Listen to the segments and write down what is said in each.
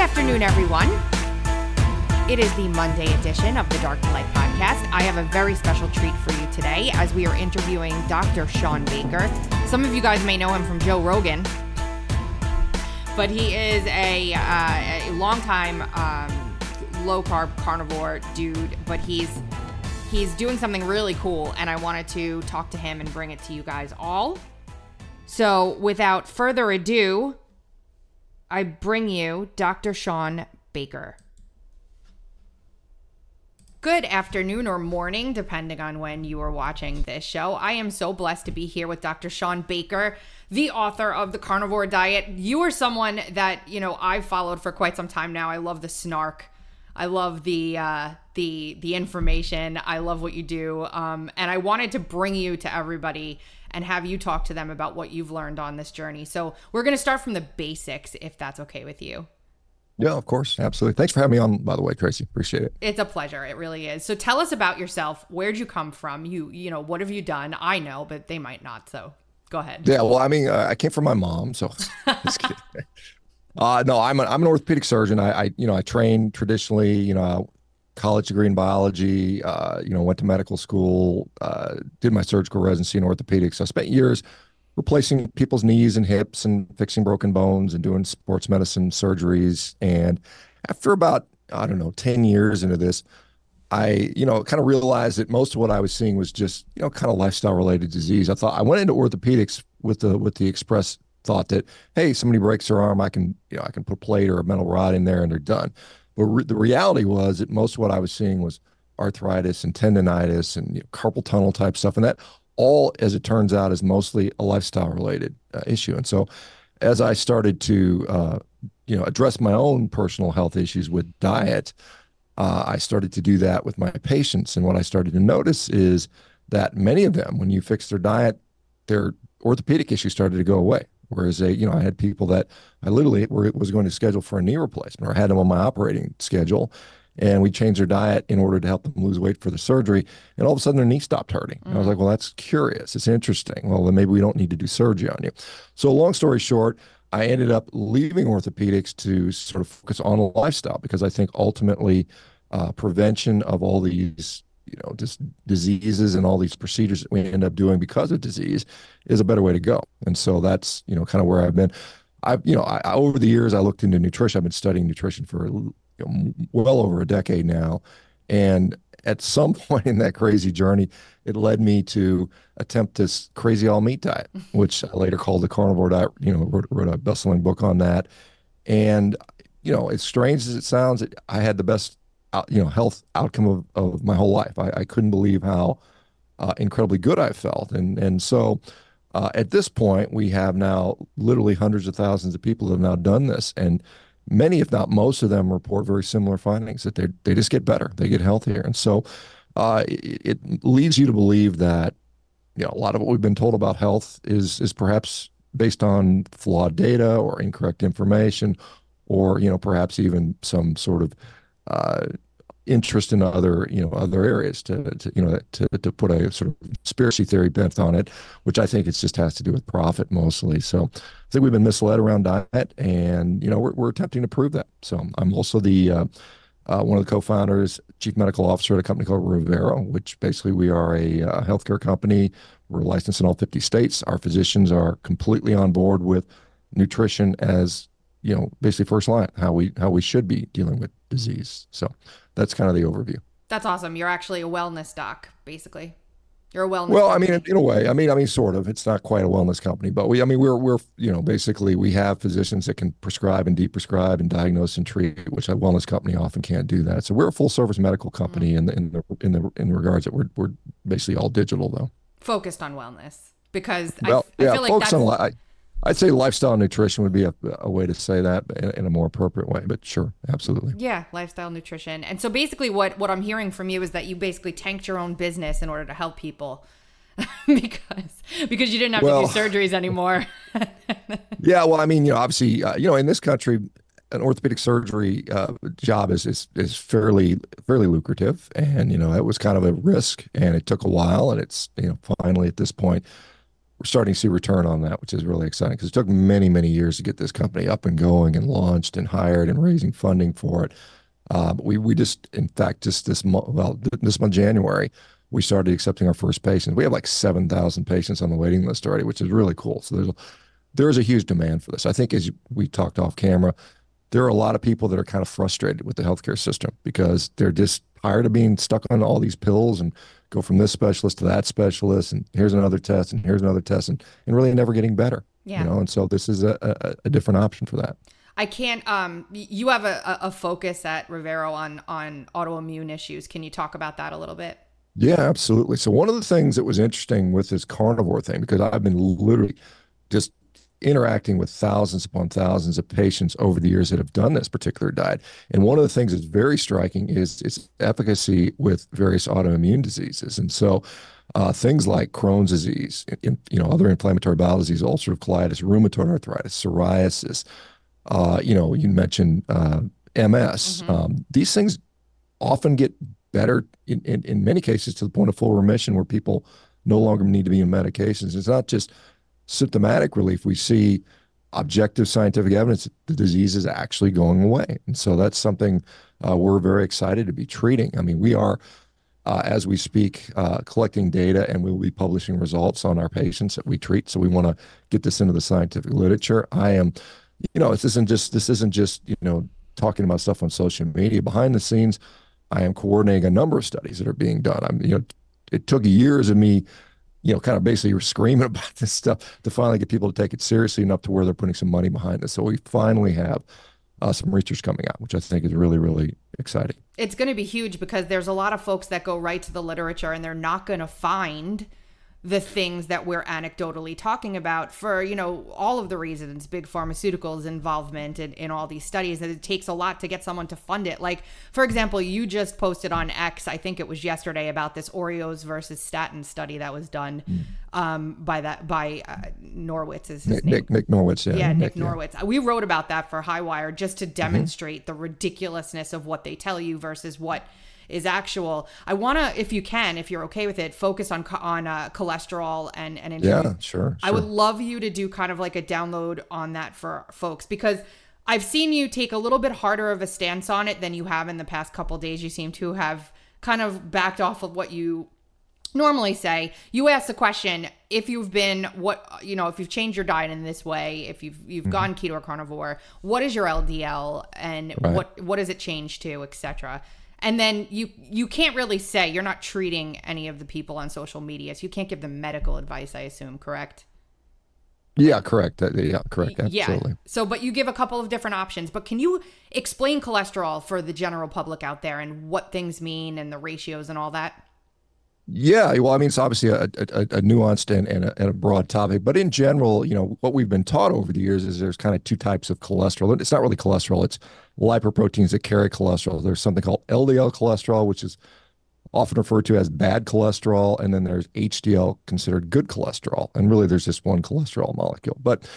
afternoon, everyone. It is the Monday edition of the Dark to Light podcast. I have a very special treat for you today as we are interviewing Dr. Shawn Baker. Some of you guys may know him from Joe Rogan, but he is a, uh, a longtime um, low carb carnivore dude, but he's he's doing something really cool, and I wanted to talk to him and bring it to you guys all. So, without further ado, I bring you Dr. Shawn Baker. Good afternoon or morning, depending on when you are watching this show. I am so blessed to be here with Dr. Shawn Baker, the author of The Carnivore Diet. You are someone that, you know, I've followed for quite some time now. I love the snark. I love the uh, the the information. I love what you do, um, and I wanted to bring you to everybody and have you talk to them about what you've learned on this journey. So we're going to start from the basics, if that's okay with you. Yeah, of course. Absolutely. Thanks for having me on, by the way, Tracy. Appreciate it. It's a pleasure. It really is. So tell us about yourself. Where'd you come from? You, you know, what have you done? I know, but they might not. So go ahead. Yeah. Well, I mean, uh, I came from my mom. So uh, no, I'm, a, I'm an orthopedic surgeon. I, I, you know, I train traditionally, you know, college degree in biology, uh, you know, went to medical school, uh, did my surgical residency in orthopedics. I spent years replacing people's knees and hips and fixing broken bones and doing sports medicine surgeries. And after about, I don't know, 10 years into this, I, you know, kind of realized that most of what I was seeing was just, you know, kind of lifestyle related disease. I thought I went into orthopedics with the with the express thought that, hey, somebody breaks their arm, I can, you know, I can put a plate or a metal rod in there and they're done. But re- the reality was that most of what I was seeing was arthritis and tendonitis and you know, carpal tunnel type stuff, and that all, as it turns out, is mostly a lifestyle related uh, issue. And so, as I started to, uh, you know, address my own personal health issues with diet, uh, I started to do that with my patients. And what I started to notice is that many of them, when you fix their diet, their orthopedic issues started to go away. Whereas they, you know, I had people that I literally were, was going to schedule for a knee replacement or had them on my operating schedule and we changed their diet in order to help them lose weight for the surgery. And all of a sudden, their knee stopped hurting. Mm. I was like, well, that's curious. It's interesting. Well, then maybe we don't need to do surgery on you. So, long story short, I ended up leaving orthopedics to sort of focus on a lifestyle because I think ultimately uh, prevention of all these you know just diseases and all these procedures that we end up doing because of disease is a better way to go and so that's you know kind of where i've been i've you know I, over the years i looked into nutrition i've been studying nutrition for know, well over a decade now. And at some point in that crazy journey, it led me to attempt this crazy all meat diet, which I later called the carnivore diet. You know, wrote, wrote a best-selling book on that. And you know, as strange as it sounds, I had the best, you know, health outcome of, of my whole life. I, I couldn't believe how uh, incredibly good I felt, and and so. Uh, at this point, we have now literally hundreds of thousands of people that have now done this, and many, if not most of them, report very similar findings that they they just get better, they get healthier, and so uh, it, it, leads you to believe that you know a lot of what we've been told about health is is perhaps based on flawed data or incorrect information, or you know perhaps even some sort of uh, interest in other you know other areas to, to you know to, to put a sort of conspiracy theory bent on it which i think it just has to do with profit mostly. So i think we've been misled around diet and you know we're, we're attempting to prove that. So i'm also the uh, uh, one of the co-founders chief medical officer at a company called Revero which basically we are a uh, healthcare company. We're licensed in all 50 states. Our physicians are completely on board with nutrition as you know basically first line how we how we should be dealing with disease so that's kind of the overview. That's awesome. You're actually a wellness doc, basically. You're a wellness. Well, company. I mean, in a way, I mean, I mean, sort of. It's not quite a wellness company, but we, I mean, we're, we're, you know, basically we have physicians that can prescribe and de-prescribe and diagnose and treat, which a wellness company often can't do that. So we're a full service medical company mm-hmm. in the, in the, in the, in regards that we're, we're basically all digital though. Focused on wellness because well, I, yeah, I feel like that's. On, I, I'd say lifestyle nutrition would be a, a way to say that in, in, a more appropriate way, but sure, absolutely. Yeah, lifestyle nutrition. And so basically what what I'm hearing from you is that you basically tanked your own business in order to help people. because because you didn't have well, to do surgeries anymore. yeah, well, I mean, you know, obviously, uh, you know, in this country, an orthopedic surgery uh, job is, is is fairly fairly lucrative, and you know, it was kind of a risk, and it took a while, and it's you know, finally at this point, we're starting to see return on that, which is really exciting because it took many, many years to get this company up and going and launched and hired and raising funding for it. Uh, we we just, in fact, just this month, well, this month January, we started accepting our first patients. We have like seven thousand patients on the waiting list already, which is really cool. So there's a, there's a huge demand for this. I think as we talked off camera, there are a lot of people that are kind of frustrated with the healthcare system because they're just tired of being stuck on all these pills and go from this specialist to that specialist and here's another test and here's another test and, and really never getting better. Yeah. You know, and so this is a, a, a different option for that. I can't. Um, you have a, a focus at Revero on on autoimmune issues. Can you talk about that a little bit? Yeah, absolutely. So one of the things that was interesting with this carnivore thing, because I've been literally just interacting with thousands upon thousands of patients over the years that have done this particular diet. And one of the things that's very striking is its efficacy with various autoimmune diseases. And so uh, things like Crohn's disease, in, you know, other inflammatory bowel disease, ulcerative colitis, rheumatoid arthritis, psoriasis, uh, you know, you mentioned uh, MS. Mm-hmm. Um, these things often get better in, in, in many cases to the point of full remission where people no longer need to be in medications. It's not just symptomatic relief, we see objective scientific evidence that the disease is actually going away. And so that's something uh, we're very excited to be treating. I mean, we are, uh, as we speak, uh, collecting data and we will be publishing results on our patients that we treat. So we want to get this into the scientific literature. I am, you know, this isn't just this isn't just you know talking about stuff on social media. Behind the scenes, I am coordinating a number of studies that are being done. I'm, you know, it took years of me you know, kind of basically were screaming about this stuff to finally get people to take it seriously enough to where they're putting some money behind it. So we finally have uh, some research coming out, which I think is really, really exciting. It's going to be huge because there's a lot of folks that go right to the literature and they're not going to find – the things that we're anecdotally talking about for you know all of the reasons big pharmaceuticals involvement in, in all these studies and it takes a lot to get someone to fund it like for example you just posted on x i think it was yesterday about this oreos versus statin study that was done mm. um, by that by uh, norwitz is his nick, nick, nick norwitz yeah, yeah nick, nick norwitz yeah. we wrote about that for highwire just to mm-hmm. demonstrate mm-hmm. the ridiculousness of what they tell you versus what is actual. I want to, if you can, if you're okay with it, focus on on uh, cholesterol and and yeah, sure, sure. I would love you to do kind of like a download on that for folks because I've seen you take a little bit harder of a stance on it than you have in the past couple days. You seem to have kind of backed off of what you normally say you ask the question if you've been what you know if you've changed your diet in this way if you've you've mm-hmm. gone keto or carnivore what is your ldl and right. what what does it change to etc and then you you can't really say you're not treating any of the people on social media so you can't give them medical advice i assume correct yeah correct uh, yeah correct absolutely yeah. so but you give a couple of different options but can you explain cholesterol for the general public out there and what things mean and the ratios and all that yeah, well, I mean, it's obviously a, a, a nuanced and, and a, and, a, broad topic, but in general, you know, what we've been taught over the years is there's kind of two types of cholesterol. It's not really cholesterol; it's lipoproteins that carry cholesterol. There's something called LDL cholesterol, which is often referred to as bad cholesterol, and then there's HDL, considered good cholesterol. And really, there's just one cholesterol molecule. But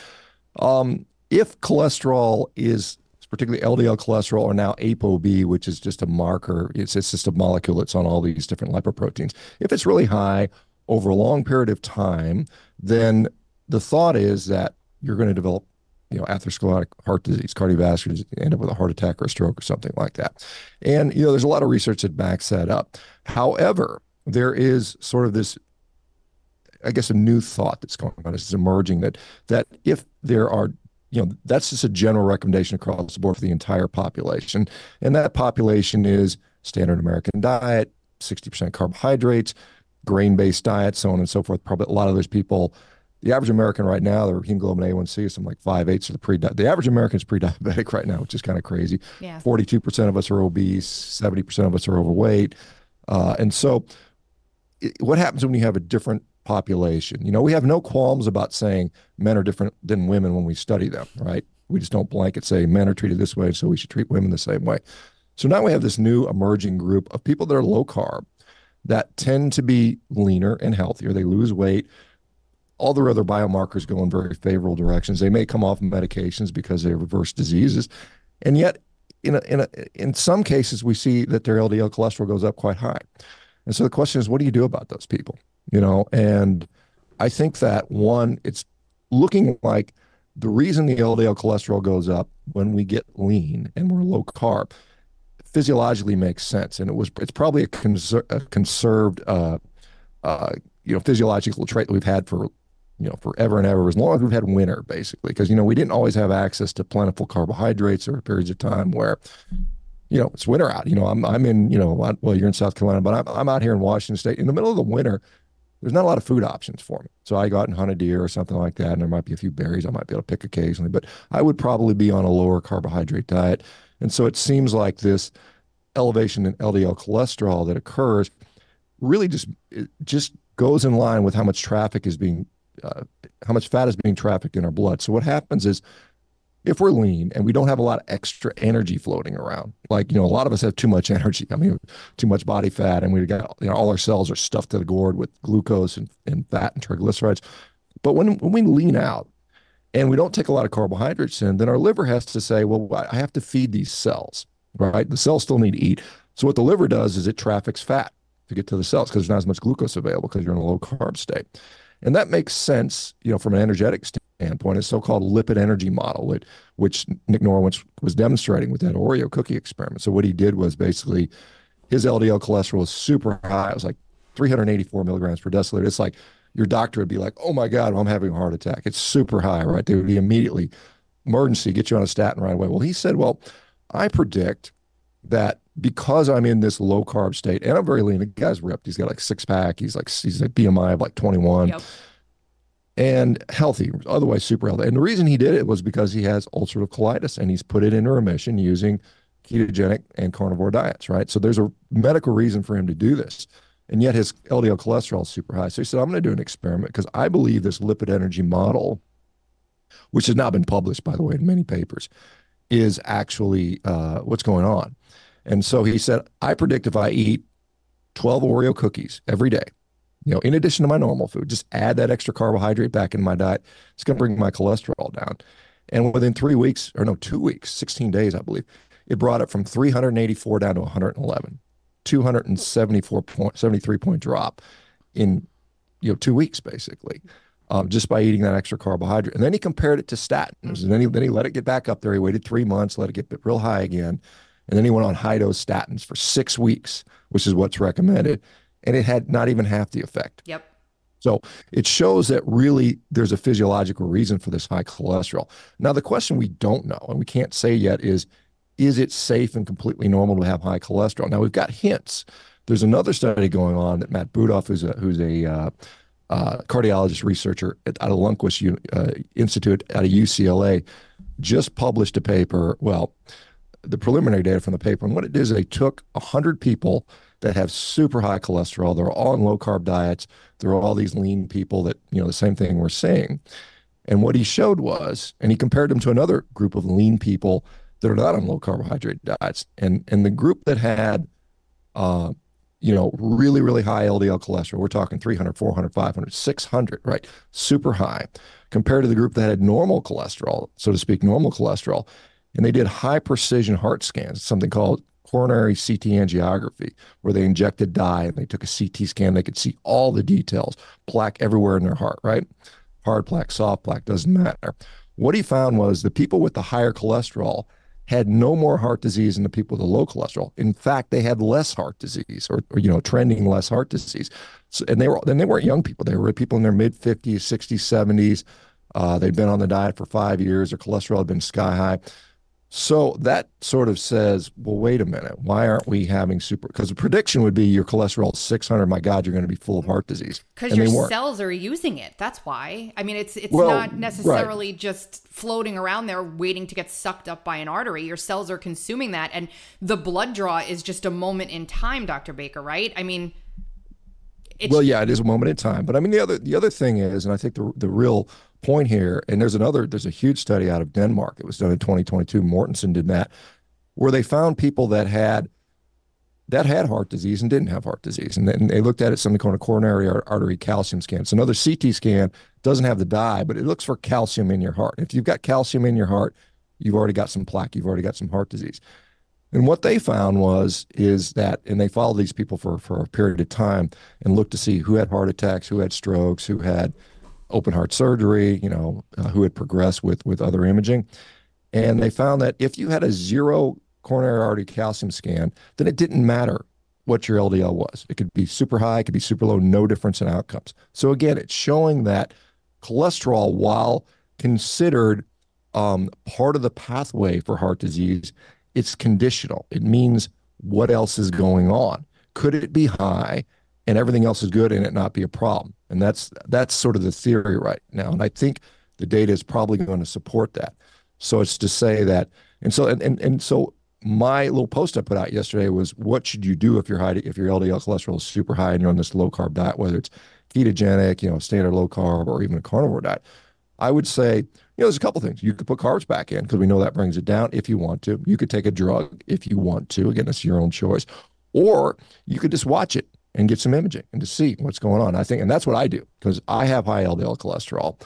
um, if cholesterol is particularly LDL cholesterol, or now ApoB, which is just a marker. It's, it's just a molecule that's on all these different lipoproteins. If it's really high over a long period of time, then the thought is that you're going to develop you know, atherosclerotic heart disease, cardiovascular disease, end up with a heart attack or a stroke or something like that. And, you know, there's a lot of research that backs that up. However, there is sort of this, I guess, a new thought that's going on. It's emerging that that if there are you know, that's just a general recommendation across the board for the entire population. And that population is standard American diet, 60% carbohydrates, grain based diet, so on and so forth. Probably a lot of those people, the average American right now, their hemoglobin A1C is something like five eighths of the pre The average American is pre diabetic right now, which is kind of crazy. Yeah. 42% of us are obese, 70% of us are overweight. Uh, and so, it, what happens when you have a different population. You know, we have no qualms about saying men are different than women when we study them, right? We just don't blanket say men are treated this way, so we should treat women the same way. So now we have this new emerging group of people that are low carb that tend to be leaner and healthier. They lose weight. All their other biomarkers go in very favorable directions. They may come off medications because they reverse diseases. And yet, in, a, in, a, in some cases, we see that their LDL cholesterol goes up quite high. And so the question is, what do you do about those people? you know, and I think that one, it's looking like the reason the LDL cholesterol goes up when we get lean and we're low carb physiologically makes sense, and it was it's probably a, conser- a conserved uh, uh, you know physiological trait that we've had for you know forever and ever as long as we've had winter basically. Because you know we didn't always have access to plentiful carbohydrates or periods of time where you know it's winter out. You know i'm i'm in you know well you're in south carolina but i'm, I'm out here in washington state. In the middle of the winter there's not a lot of food options for me. So i go out and hunt a deer or something like that and there might be a few berries. I might be able to pick occasionally but i would probably be on a lower carbohydrate diet. And so it seems like this elevation in ldl cholesterol that occurs really just just goes in line with how much traffic is being uh, how much fat is being trafficked in our blood. So what happens is if we're lean and we don't have a lot of extra energy floating around, like you know, a lot of us have too much energy. I mean, too much body fat, and we've got you know all our cells are stuffed to the gourd with glucose and, and fat and triglycerides. But when when we lean out and we don't take a lot of carbohydrates in, then our liver has to say, well, I have to feed these cells, right? The cells still need to eat. So what the liver does is it traffics fat to get to the cells because there's not as much glucose available because you're in a low carb state. And that makes sense, you know, from an energetic standpoint, a so-called lipid energy model, which Nick Norwitz was demonstrating with that Oreo cookie experiment. So what he did was basically his LDL cholesterol was super high. It was like 384 milligrams per deciliter. It's like your doctor would be like, "Oh my God, I'm having a heart attack." It's super high, right? They would be immediately emergency, get you on a statin right away. Well, he said, "Well, I predict that because I'm in this low carb state and I'm very lean. The guy's ripped. He's got like six pack. He's like he's like BMI of like 21. Yep. And healthy, otherwise super healthy. And the reason he did it was because he has ulcerative colitis and he's put it into remission using ketogenic and carnivore diets, right? So there's a medical reason for him to do this. And yet his LDL cholesterol is super high. So he said, I'm going to do an experiment because I believe this lipid energy model, which has not been published, by the way, in many papers, is actually uh, what's going on. And so he said, I predict if I eat 12 Oreo cookies every day, you know, in addition to my normal food, just add that extra carbohydrate back in my diet, it's going to bring my cholesterol down. And within three weeks, or no, two weeks, 16 days, I believe, it brought it from 384 down to 111, 274 point, 73 point drop in, you know, two weeks, basically. Um, just by eating that extra carbohydrate. And then he compared it to statins. And then he, then he let it get back up there. He waited three months, let it get real high again. And then he went on high dose statins for six weeks, which is what's recommended. And it had not even half the effect. Yep. So it shows that really there's a physiological reason for this high cholesterol. Now, the question we don't know and we can't say yet is is it safe and completely normal to have high cholesterol? Now, we've got hints. There's another study going on that Matt Budoff, who's a, who's a uh, uh, cardiologist researcher at, out of Lundquist uh, Institute out of UCLA, just published a paper. Well, the preliminary data from the paper. And what it is, they took 100 people that have super high cholesterol. They're all on low carb diets. They're all these lean people that, you know, the same thing we're seeing. And what he showed was, and he compared them to another group of lean people that are not on low carbohydrate diets. And, and the group that had, uh, you know, really, really high LDL cholesterol, we're talking 300, 400, 500, 600, right? Super high compared to the group that had normal cholesterol, so to speak, normal cholesterol and they did high precision heart scans, something called coronary CT angiography, where they injected dye and they took a CT scan. They could see all the details, plaque everywhere in their heart, right? Hard plaque, soft plaque, doesn't matter. What he found was the people with the higher cholesterol had no more heart disease than the people with the low cholesterol. In fact, they had less heart disease or, or you know, trending less heart disease. So, and they were, then they weren't young people. They were people in their mid 50s, 60s, 70s. Uh, they'd been on the diet for five years. Their cholesterol had been sky high. So that sort of says, well, wait a minute, why aren't we having super? Because the prediction would be your cholesterol is 600. My God, you're going to be full of heart disease. Because your cells are using it. That's why. I mean, it's it's well, not necessarily right. just floating around there waiting to get sucked up by an artery. Your cells are consuming that, and the blood draw is just a moment in time, Dr. Baker. Right? I mean. well, yeah, it is a moment in time, but I mean the other the other thing is, and I think the the real point here, and there's another, there's a huge study out of Denmark. It was done in 2022. Mortensen did that, where they found people that had that had heart disease and didn't have heart disease, and then they looked at it something called a coronary artery calcium scan. It's another CT scan, doesn't have the dye, but it looks for calcium in your heart. If you've got calcium in your heart, you've already got some plaque, you've already got some heart disease. And what they found was is that, and they followed these people for for a period of time and looked to see who had heart attacks, who had strokes, who had open heart surgery, you know, uh, who had progressed with with other imaging, and they found that if you had a zero coronary artery calcium scan, then it didn't matter what your LDL was. It could be super high, it could be super low, no difference in outcomes. So again, it's showing that cholesterol, while considered um, part of the pathway for heart disease, it's conditional. It means what else is going on. Could it be high and everything else is good and it not be a problem? And that's that's sort of the theory right now. And I think the data is probably going to support that. So it's to say that, and so and and, and so my little post I put out yesterday was what should you do if your high if your LDL cholesterol is super high and you're on this low carb diet, whether it's ketogenic, you know, standard low carb, or even a carnivore diet. I would say, you know, there's a couple things. You could put carbs back in because we know that brings it down if you want to. You could take a drug if you want to. Again, it's your own choice. Or you could just watch it and get some imaging and to see what's going on. I think, and that's what I do because I have high LDL cholesterol.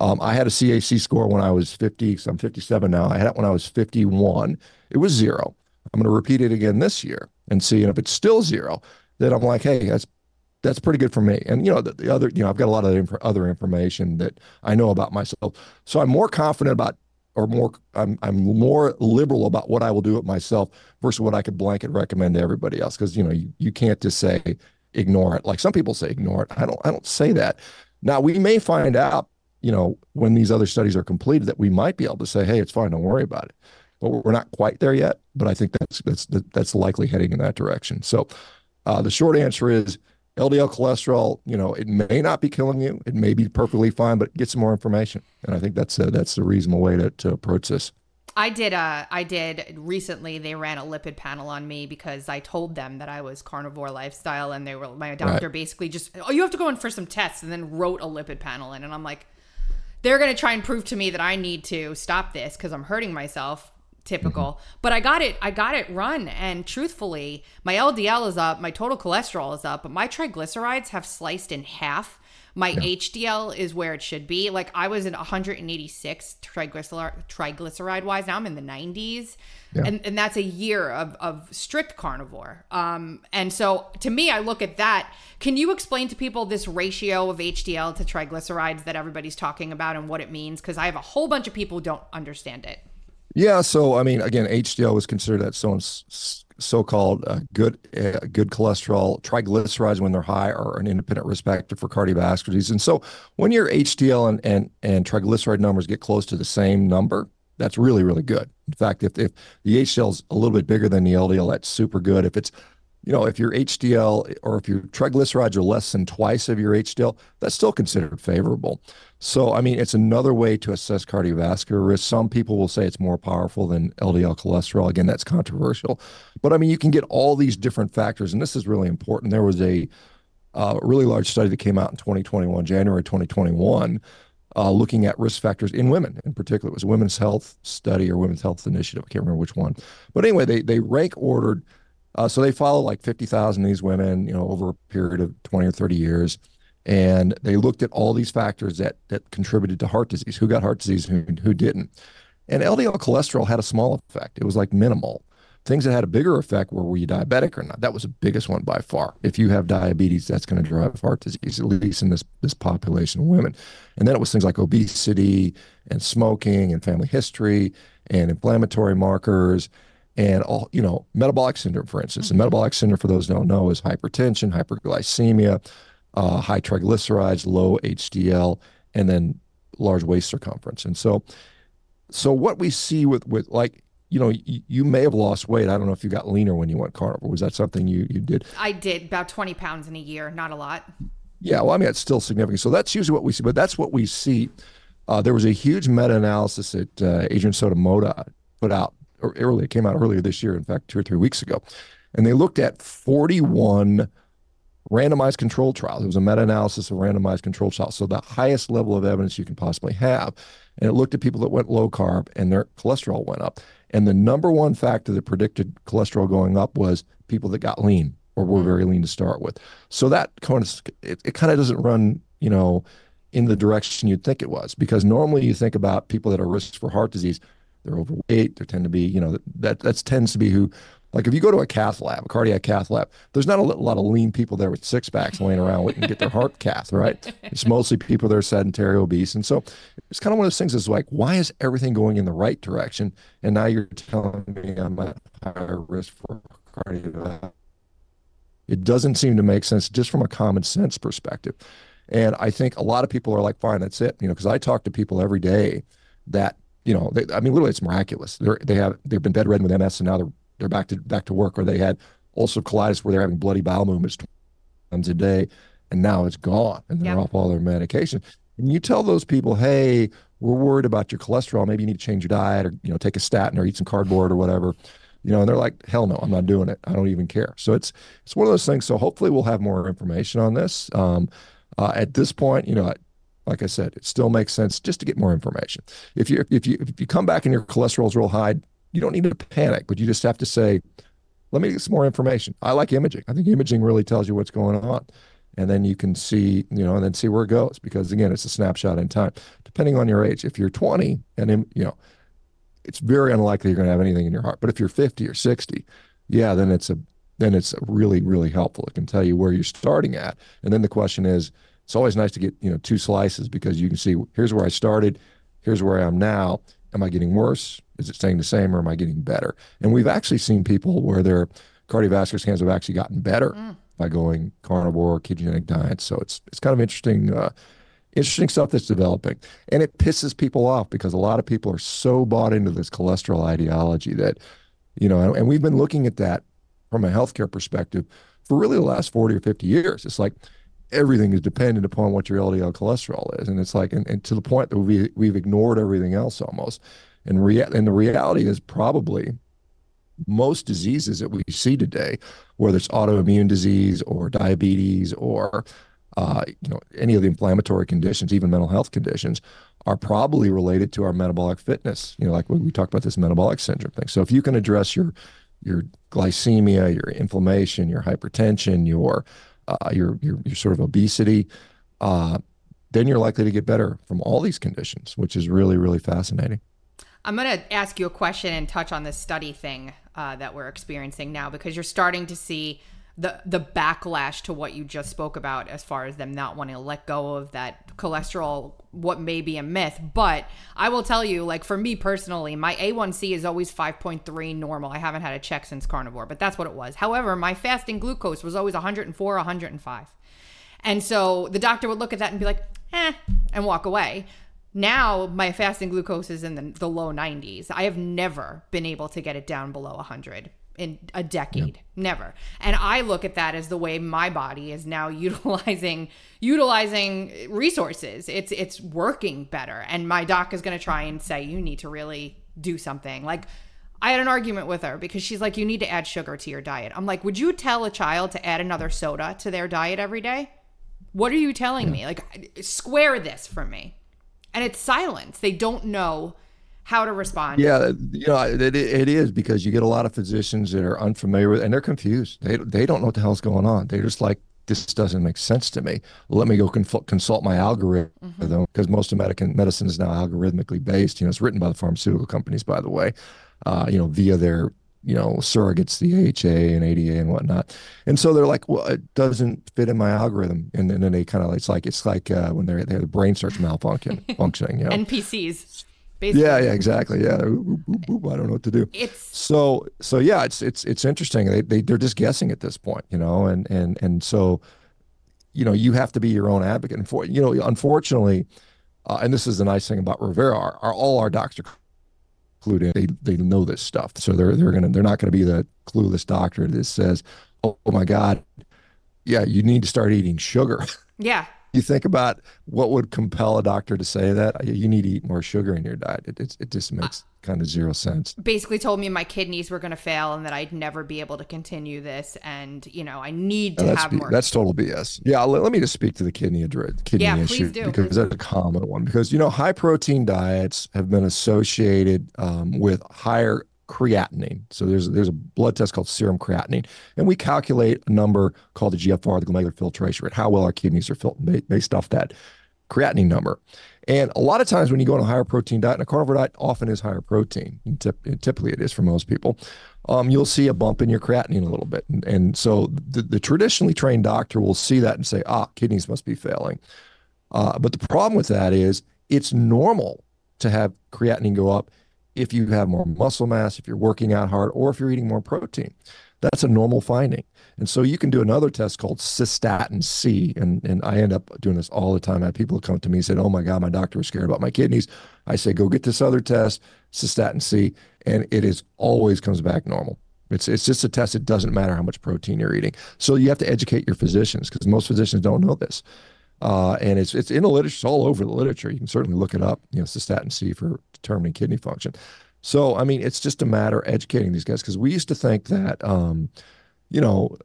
Um, I had a CAC score when I was 50, so I'm 57 now. I had it when I was 51. It was zero. I'm going to repeat it again this year and see. And if it's still zero, then I'm like, hey, that's that's pretty good for me. And you know, the, the other, you know, I've got a lot of inf- other information that I know about myself, so I'm more confident about, or more, I'm I'm more liberal about what I will do it myself versus what I could blanket recommend to everybody else. Because you know, you, you can't just say ignore it. Like some people say ignore it. I don't I don't say that. Now we may find out, you know, when these other studies are completed, that we might be able to say, hey, it's fine, don't worry about it. But we're not quite there yet. But I think that's that's that's likely heading in that direction. So uh, the short answer is LDL cholesterol, you know, it may not be killing you. It may be perfectly fine, but get some more information. And I think that's a, that's the reasonable way to, to approach this. I did uh I did recently they ran a lipid panel on me because I told them that I was carnivore lifestyle and they were my doctor right. basically just oh you have to go in for some tests and then wrote a lipid panel in and I'm like they're going to try and prove to me that I need to stop this cuz I'm hurting myself typical. Mm-hmm. But I got it I got it run and truthfully, my LDL is up, my total cholesterol is up, but my triglycerides have sliced in half. My yeah. HDL is where it should be. Like I was in 186 triglyceride triglyceride wise. Now I'm in the 90s. Yeah. And, and that's a year of, of strict carnivore. Um, and so to me, I look at that. Can you explain to people this ratio of HDL to triglycerides that everybody's talking about and what it means? Because I have a whole bunch of people who don't understand it. Yeah, so I mean, again, HDL was considered that so so-called uh, good uh, good cholesterol. Triglycerides, when they're high, are an independent risk factor for cardiovascular disease. And so, when your HDL and and and triglyceride numbers get close to the same number, that's really really good. In fact, if if the HDL is a little bit bigger than the LDL, that's super good. If it's you know, if your HDL or if your triglycerides are less than twice of your HDL, that's still considered favorable. So, I mean, it's another way to assess cardiovascular risk. Some people will say it's more powerful than LDL cholesterol. Again, that's controversial. But I mean, you can get all these different factors, and this is really important. There was a uh, really large study that came out in 2021, January 2021, uh, looking at risk factors in women in particular. It was a women's health study or women's health initiative. I can't remember which one. But anyway, they, they rank ordered uh, so they follow like 50,000 of these women, you know, over a period of 20 or 30 years. And they looked at all these factors that that contributed to heart disease, who got heart disease, who, who didn't. And LDL cholesterol had a small effect. It was like minimal. Things that had a bigger effect were were you diabetic or not? That was the biggest one by far. If you have diabetes, that's going to drive heart disease, at least in this this population of women. And then it was things like obesity and smoking and family history and inflammatory markers and all you know metabolic syndrome for instance. Mm-hmm. and metabolic syndrome for those who don't know is hypertension hyperglycemia uh, high triglycerides low hdl and then large waist circumference. And so so what we see with with like you know you, you may have lost weight. I don't know if you got leaner when you went carnivore. Was that something you you did? I did about 20 pounds in a year not a lot. Yeah well i mean it's still significant. So that's usually what we see but that's what we see. Uh, there was a huge meta-analysis that uh, Adrian Soto-Mota put out early. It came out earlier this year, in fact, two or three weeks ago. And they looked at 41 randomized control trials. It was a meta analysis of randomized control trials. So the highest level of evidence you can possibly have. And it looked at people that went low carb and their cholesterol went up. And the number one factor that predicted cholesterol going up was people that got lean or were mm. very lean to start with. So that kind of it, it kind of doesn't run, you know, in the direction you'd think it was because normally you think about people that are risks for heart disease they're overweight, they tend to be, you know, that that tends to be who like if you go to a cath lab, a cardiac cath lab, there's not a lot of lean people there with six packs laying around waiting to get their heart cath, right? It's mostly people that are sedentary, obese, and so it's kind of one of those things. Is like, why is everything going in the right direction, and now you're telling me I'm at higher risk for cardiovascular? It doesn't seem to make sense just from a common sense perspective. And I think a lot of people are like, fine, that's it. You know, because I talk to people every day that, you know, they, I mean, literally, it's miraculous. They're, they have they've been bedridden with MS, and now they're they're back to back to work, or they had ulcerative colitis where they're having bloody bowel movements times a day, and now it's gone, and they're off all their medication. And you tell those people, hey, we're worried about your cholesterol. Maybe you need to change your diet, or you know, take a statin, or eat some cardboard, or whatever. You know, and they're like, hell no, I'm not doing it. I don't even care. So it's it's one of those things. So hopefully we'll have more information on this. Um, uh, at this point, you know, like I said, it still makes sense just to get more information. If you if you if you come back and your cholesterol's real high, you don't need to panic, but you just have to say, let me get some more information. I like imaging. I think imaging really tells you what's going on. And then you can see, you know, and then see where it goes because again, it's a snapshot in time. Depending on your age, if you're 20 and you know, it's very unlikely you're going to have anything in your heart. But if you're 50 or 60, yeah, then it's a then it's really really helpful. It can tell you where you're starting at. And then the question is, it's always nice to get you know two slices because you can see here's where I started, here's where I am now. Am I getting worse? Is it staying the same or am I getting better? And we've actually seen people where their cardiovascular scans have actually gotten better mm. by going carnivore, ketogenic diets. So it's it's kind of interesting, uh, interesting stuff that's developing, and it pisses people off because a lot of people are so bought into this cholesterol ideology that, you know, and we've been looking at that from a healthcare perspective for really the last forty or fifty years. It's like everything is dependent upon what your LDL cholesterol is, and it's like, and, and to the point that we we've ignored everything else almost. And, rea- and the reality is probably most diseases that we see today, whether it's autoimmune disease or diabetes or uh, you know any of the inflammatory conditions, even mental health conditions, are probably related to our metabolic fitness. You know, like we talked about this metabolic syndrome thing. So if you can address your your glycemia, your inflammation, your hypertension, your uh, your, your your sort of obesity, uh, then you're likely to get better from all these conditions, which is really really fascinating. I'm going to ask you a question and touch on this study thing uh, that we're experiencing now because you're starting to see the the backlash to what you just spoke about as far as them not wanting to let go of that cholesterol what may be a myth. But i will tell you like for me personally my a1c is always 5.3 normal. I haven't had a check since carnivore but that's what it was. However my fasting glucose was always 104 105 and so the doctor would look at that and be like eh and walk away. Now my fasting glucose is in the, the low 90s. I have never been able to get it down below 100 in a decade. Never. And i look at that as the way my body is now utilizing utilizing resources. It's it's working better. And my doc is going to try and say you need to really do something. Like i had an argument with her because she's like you need to add sugar to your diet. I'm like would you tell a child to add another soda to their diet every day? What are you telling me? Like square this for me. And it's silence. They don't know how to respond. Yeah, you know, it, it is because you get a lot of physicians that are unfamiliar with, and they're confused. They they don't know what the hell's going on. They're just like, this doesn't make sense to me. Let me go consult, consult my algorithm because mm-hmm. most of medicine medicine is now algorithmically based. You know, it's written by the pharmaceutical companies, by the way. Uh, you know, via their you know surrogates, the AHA and ADA and whatnot. And so they're like, well, it doesn't fit in my algorithm. And, and then they kind of it's like it's like uh, when they're their brain starts malfunctioning, functioning. You know? NPCs. Basically. Yeah, yeah, exactly. Yeah, I don't know what to do. It's so so. Yeah, it's it's it's interesting. They they they're just guessing at this point, you know, and and and so, you know, you have to be your own advocate. And for you know, unfortunately, uh, and this is the nice thing about Revero, are, are all our doctors clued in. They they know this stuff, so they're they're gonna they're not gonna be the clueless doctor that says, "Oh, oh my God, yeah, you need to start eating sugar." Yeah. You think about what would compel a doctor to say that you need to eat more sugar in your diet. It it, it just makes kind of zero sense. Basically, told me my kidneys were going to fail and that I'd never be able to continue this, and you know I need to have B- more. That's total BS. Yeah, let, let, me just speak to the kidney kidney yeah, issue do, because that's a common one. Because you know high protein diets have been associated um, with higher creatinine. So there's there's a blood test called serum creatinine, and we calculate a number called the GFR, the glomerular filtration rate, how well our kidneys are filtered based off that creatinine number. And a lot of times when you go on a higher protein diet, and a carnivore diet often is higher protein, and typically it is for most people, um, you'll see a bump in your creatinine a little bit. And, and so the, the, traditionally trained doctor will see that and say, ah, kidneys must be failing. Uh, but the problem with that is it's normal to have creatinine go up if you have more muscle mass, if you're working out hard, or if you're eating more protein. That's a normal finding. And so you can do another test called cystatin C. And, and I end up doing this all the time. I have people come to me and say, Oh my God, my doctor was scared about my kidneys. I say, Go get this other test, cystatin C. And it is always comes back normal. It's, it's just a test. It doesn't matter how much protein you're eating. So you have to educate your physicians because most physicians don't know this. Uh, and it's it's in the literature, it's all over the literature. You can certainly look it up. You know, cystatin C for determining kidney function. So I mean, it's just a matter of educating these guys because we used to think that um, you know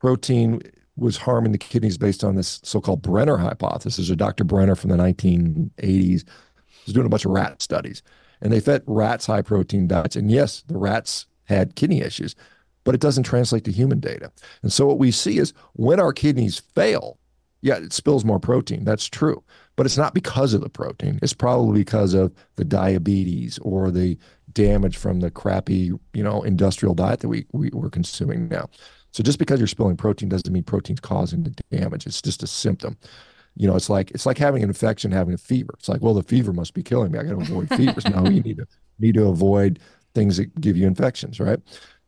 protein was harming the kidneys based on this so-called Brenner hypothesis. Or Dr. Brenner from the 1980s was doing a bunch of rat studies, and they fed rats high protein diets, and yes, the rats had kidney issues, but it doesn't translate to human data. And so what we see is when our kidneys fail yeah, it spills more protein. That's true. But it's not because of the protein. It's probably because of the diabetes or the damage from the crappy, you know, industrial diet that we, we we're consuming now. So just because you're spilling protein doesn't mean protein's causing the damage. It's just a symptom. You know, it's like it's like having an infection, having a fever. It's like, well, the fever must be killing me. I got to avoid fevers. no, you need to need to avoid things that give you infections, right?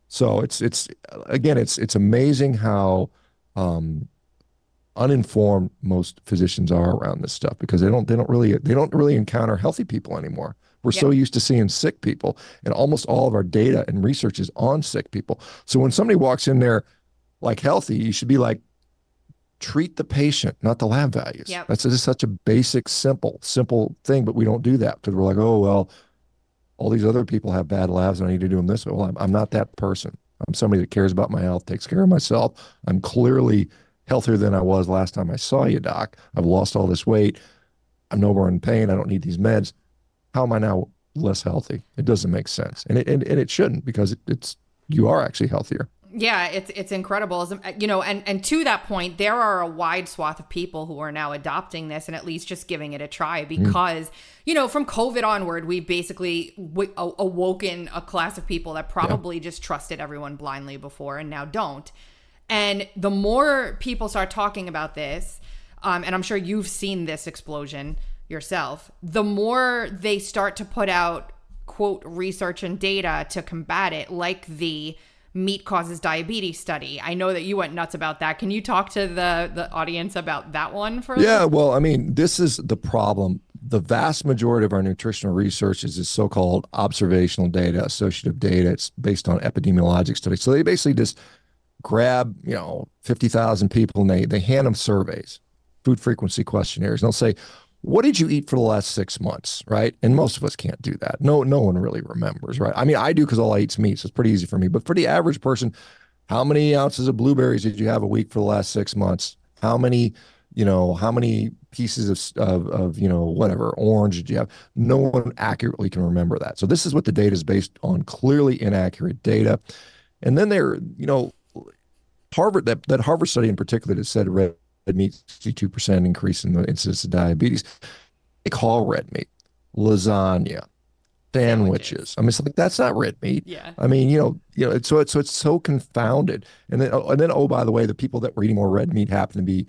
So it's it's again, it's it's amazing how um, uninformed most physicians are around this stuff because they don't they don't really they don't really encounter healthy people anymore. We're yeah. so used to seeing sick people, and almost all of our data and research is on sick people. So when somebody walks in there like healthy, you should be like, treat the patient, not the lab values. Yep. That's just such a basic, simple, simple thing, but we don't do that because we're like, oh well, all these other people have bad labs, and I need to do them this way. Well, I'm, I'm not that person. I'm somebody that cares about my health, takes care of myself. I'm clearly healthier than I was last time I saw you, doc. I've lost all this weight. I'm no more in pain. I don't need these meds. How am I now less healthy? It doesn't make sense, and it and, and it shouldn't because it, it's you are actually healthier. Yeah, it's it's incredible. You know, and and to that point, there are a wide swath of people who are now adopting this and at least just giving it a try mm. because mm. you know from COVID onward, we've basically w- awoken a class of people that probably yeah. just trusted everyone blindly before and now don't. And the more people start talking about this, um, and I'm sure you've seen this explosion yourself, the more they start to put out quote research and data to combat it, like the meat causes diabetes study. I know that you went nuts about that. Can you talk to the the audience about that one for? Yeah, well, I mean, this is the problem. The vast majority of our nutritional research is this so-called observational data, associative data. It's based on epidemiologic studies. So they basically just grab, you know, 50,000 people and they, they hand them surveys, food frequency questionnaires. And they'll say, what did you eat for the last six months? Right. And most of us can't do that. No, no one really remembers. Right. I mean, I do because all I eat is meat. So it's pretty easy for me. But for the average person, how many ounces of blueberries did you have a week for the last six months? How many, you know, how many pieces of, of, of you know, whatever orange did you have? No one accurately can remember that. So this is what the data is based on clearly inaccurate data. And then they're, you know, Harvard, that, that Harvard study in particular that said red meat, 62% increase in the incidence of diabetes. They call red meat lasagna, sandwiches. I mean, it's like that's not red meat. Yeah. I mean, you know, you know, it's so it's so it's so confounded. And then, oh, and then, oh, by the way, the people that were eating more red meat happen to be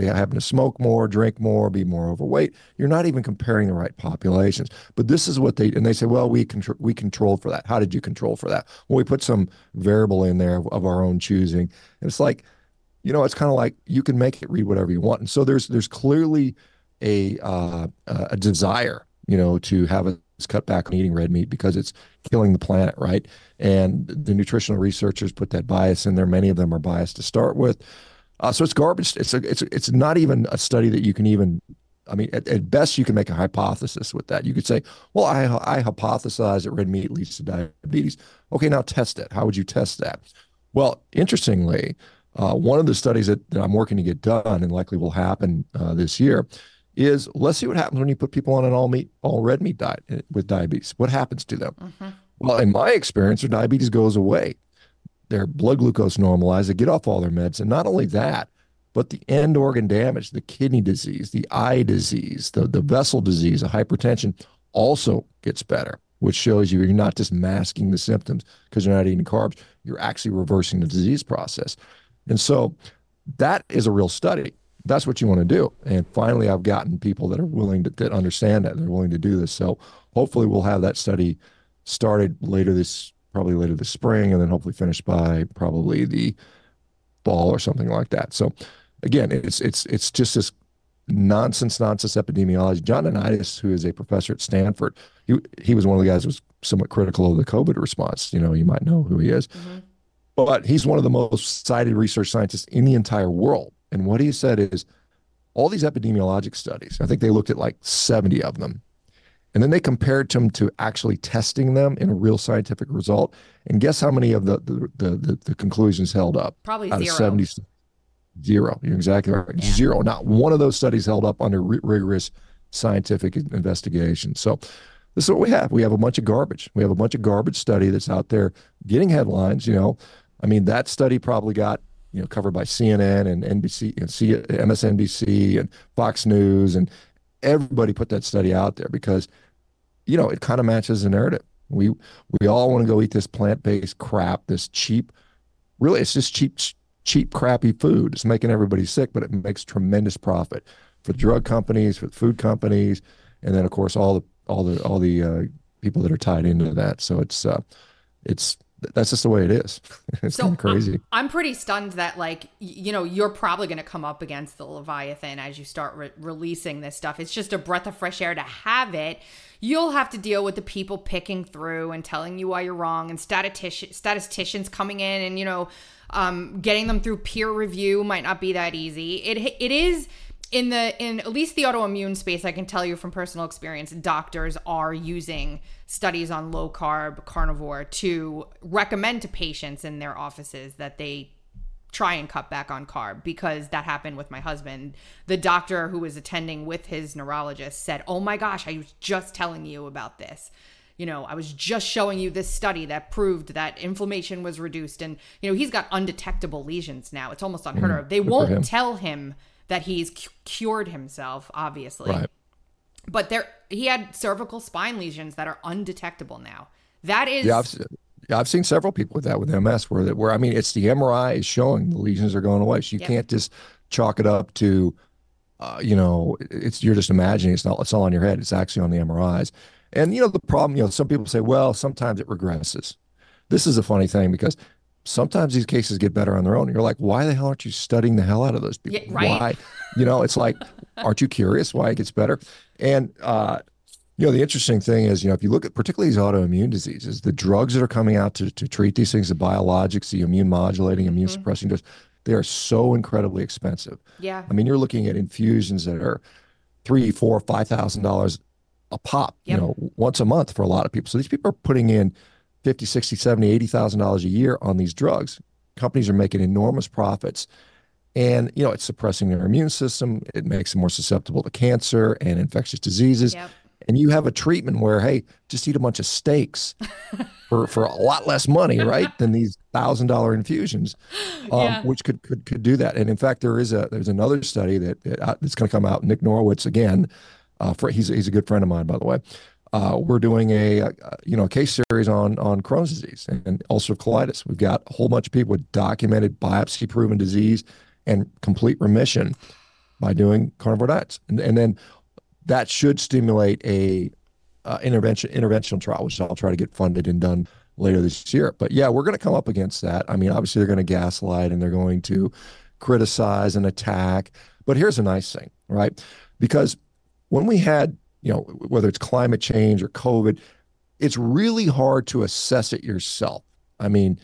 they happen to smoke more, drink more, be more overweight. You're not even comparing the right populations. But this is what they and they say, well, we control we controlled for that. How did you control for that? Well, we put some variable in there of, of our own choosing. And it's like, you know, it's kind of like you can make it read whatever you want. And so there's there's clearly a uh, a desire, you know, to have us cut back on eating red meat because it's killing the planet, right? And the nutritional researchers put that bias in there. Many of them are biased to start with. Uh, so it's garbage. It's a, it's a, it's not even a study that you can even. I mean, at, at, best, you can make a hypothesis with that. You could say, "Well, I I hypothesize that red meat leads to diabetes." Okay, now test it. How would you test that? Well, interestingly, uh, one of the studies that, that, I'm working to get done and likely will happen uh, this year is let's see what happens when you put people on an all meat, all red meat diet eh, with diabetes. What happens to them? Mm-hmm. Well, in my experience, their diabetes goes away their blood glucose normalized, they get off all their meds. And not only that, but the end organ damage, the kidney disease, the eye disease, the, the vessel disease, the hypertension also gets better, which shows you you're not just masking the symptoms because you're not eating carbs, you're actually reversing the disease process. And so that is a real study. That's what you want to do. And finally, I've gotten people that are willing to that understand that they're willing to do this. So hopefully, we'll have that study started later this, probably later this spring, and then hopefully finished by probably the fall or something like that. So again, it's it's it's just this nonsense, nonsense epidemiology. John Ioannidis, who is a professor at Stanford, he he was one of the guys who was somewhat critical of the COVID response. You know, you might know who he is. Mm-hmm. But he's one of the most cited research scientists in the entire world. And what he said is all these epidemiologic studies, I think they looked at like 70 of them. And then they compared them to actually testing them in a real scientific result. And guess how many of the the, the, the, the conclusions held up? Probably out zero. Of 70, zero. You're exactly right. Yeah. Zero. Not one of those studies held up under r- rigorous scientific investigation. So this is what we have. We have a bunch of garbage. We have a bunch of garbage study that's out there getting headlines. You know, I mean, that study probably got you know covered by CNN and NBC and C- MSNBC and Fox News and everybody put that study out there because you know it kind of matches the narrative. We we all want to go eat this plant based crap, this cheap. Really, it's just cheap, cheap, crappy food. It's making everybody sick, but it makes tremendous profit for drug companies, for food companies, and then of course all the all the all the uh, people that are tied into that. So it's uh, it's that's just the way it is. it's so crazy. I'm pretty stunned that like you know you're probably going to come up against the Leviathan as you start re- releasing this stuff. It's just a breath of fresh air to have it. You'll have to deal with the people picking through and telling you why you're wrong, and statistician statisticians coming in and you know um, getting them through peer review might not be that easy. It it is in the in at least the autoimmune space. I can tell you from personal experience, doctors are using studies on low carb carnivore to recommend to patients in their offices that they try and cut back on carb because that happened with my husband. The doctor who was attending with his neurologist said, "Oh my gosh, I was just telling you about this." You know, I was just showing you this study that proved that inflammation was reduced and you know, he's got undetectable lesions now. It's almost unheard mm, of. They won't tell him that he's cured himself, obviously. Right. But there, he had cervical spine lesions that are undetectable now. That is. Yeah, I've, yeah, I've seen several people with that with MS where that where I mean it's the MRI is showing the lesions are going away. So you yep. can't just chalk it up to, uh, you know, it's you're just imagining. It's not. It's all on your head. It's actually on the MRIs. And you know the problem. You know, some people say, well, sometimes it regresses. This is a funny thing because sometimes these cases get better on their own. You're like, why the hell aren't you studying the hell out of those people? Yeah, right? Why? You know, it's like, aren't you curious why it gets better? And uh, you know, the interesting thing is, you know, if you look at particularly these autoimmune diseases, the drugs that are coming out to, to treat these things, the biologics, the immune modulating, immune mm-hmm. suppressing drugs, they are so incredibly expensive. Yeah. I mean, you're looking at infusions that are three, four, five thousand dollars a pop, yep. you know, once a month for a lot of people. So these people are putting in 50, 60, 70, 80,000 dollars a year on these drugs. Companies are making enormous profits. And, you know, it's suppressing their immune system. It makes them more susceptible to cancer and infectious diseases. Yep. And you have a treatment where, hey, just eat a bunch of steaks for, for a lot less money, right, than these thousand dollar infusions, um, yeah. which could, could could do that. And in fact, there is a there's another study that, that uh, that's going to come out. Nick Norwitz again, uh, for, he's he's a good friend of mine, by the way uh, we're doing a, a, you know case series on on Crohn's disease and ulcerative colitis. We've got a whole bunch of people with documented biopsy proven disease and complete remission by doing carnivore diets, and, and then that should stimulate a uh, intervention interventional trial, which I'll try to get funded and done later this year. But yeah, we're going to come up against that. I mean, obviously they're going to gaslight and they're going to criticize and attack. But here's a nice thing, right? Because when we had you know, whether it's climate change or COVID, it's really hard to assess it yourself. I mean,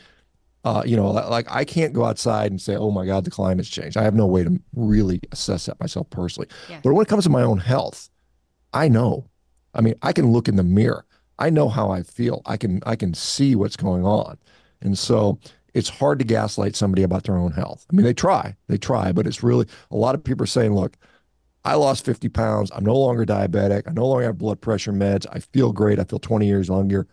uh, you know, like I can't go outside and say, "Oh my God, the climate's changed." I have no way to really assess that myself personally. Yeah. But when it comes to my own health, I know. I mean, I can look in the mirror. I know how I feel. I can I can see what's going on, and so it's hard to gaslight somebody about their own health. I mean, they try, they try, but it's really a lot of people are saying, "Look, I lost 50 pounds. I'm no longer diabetic. I no longer have blood pressure meds. I feel great. I feel 20 years younger.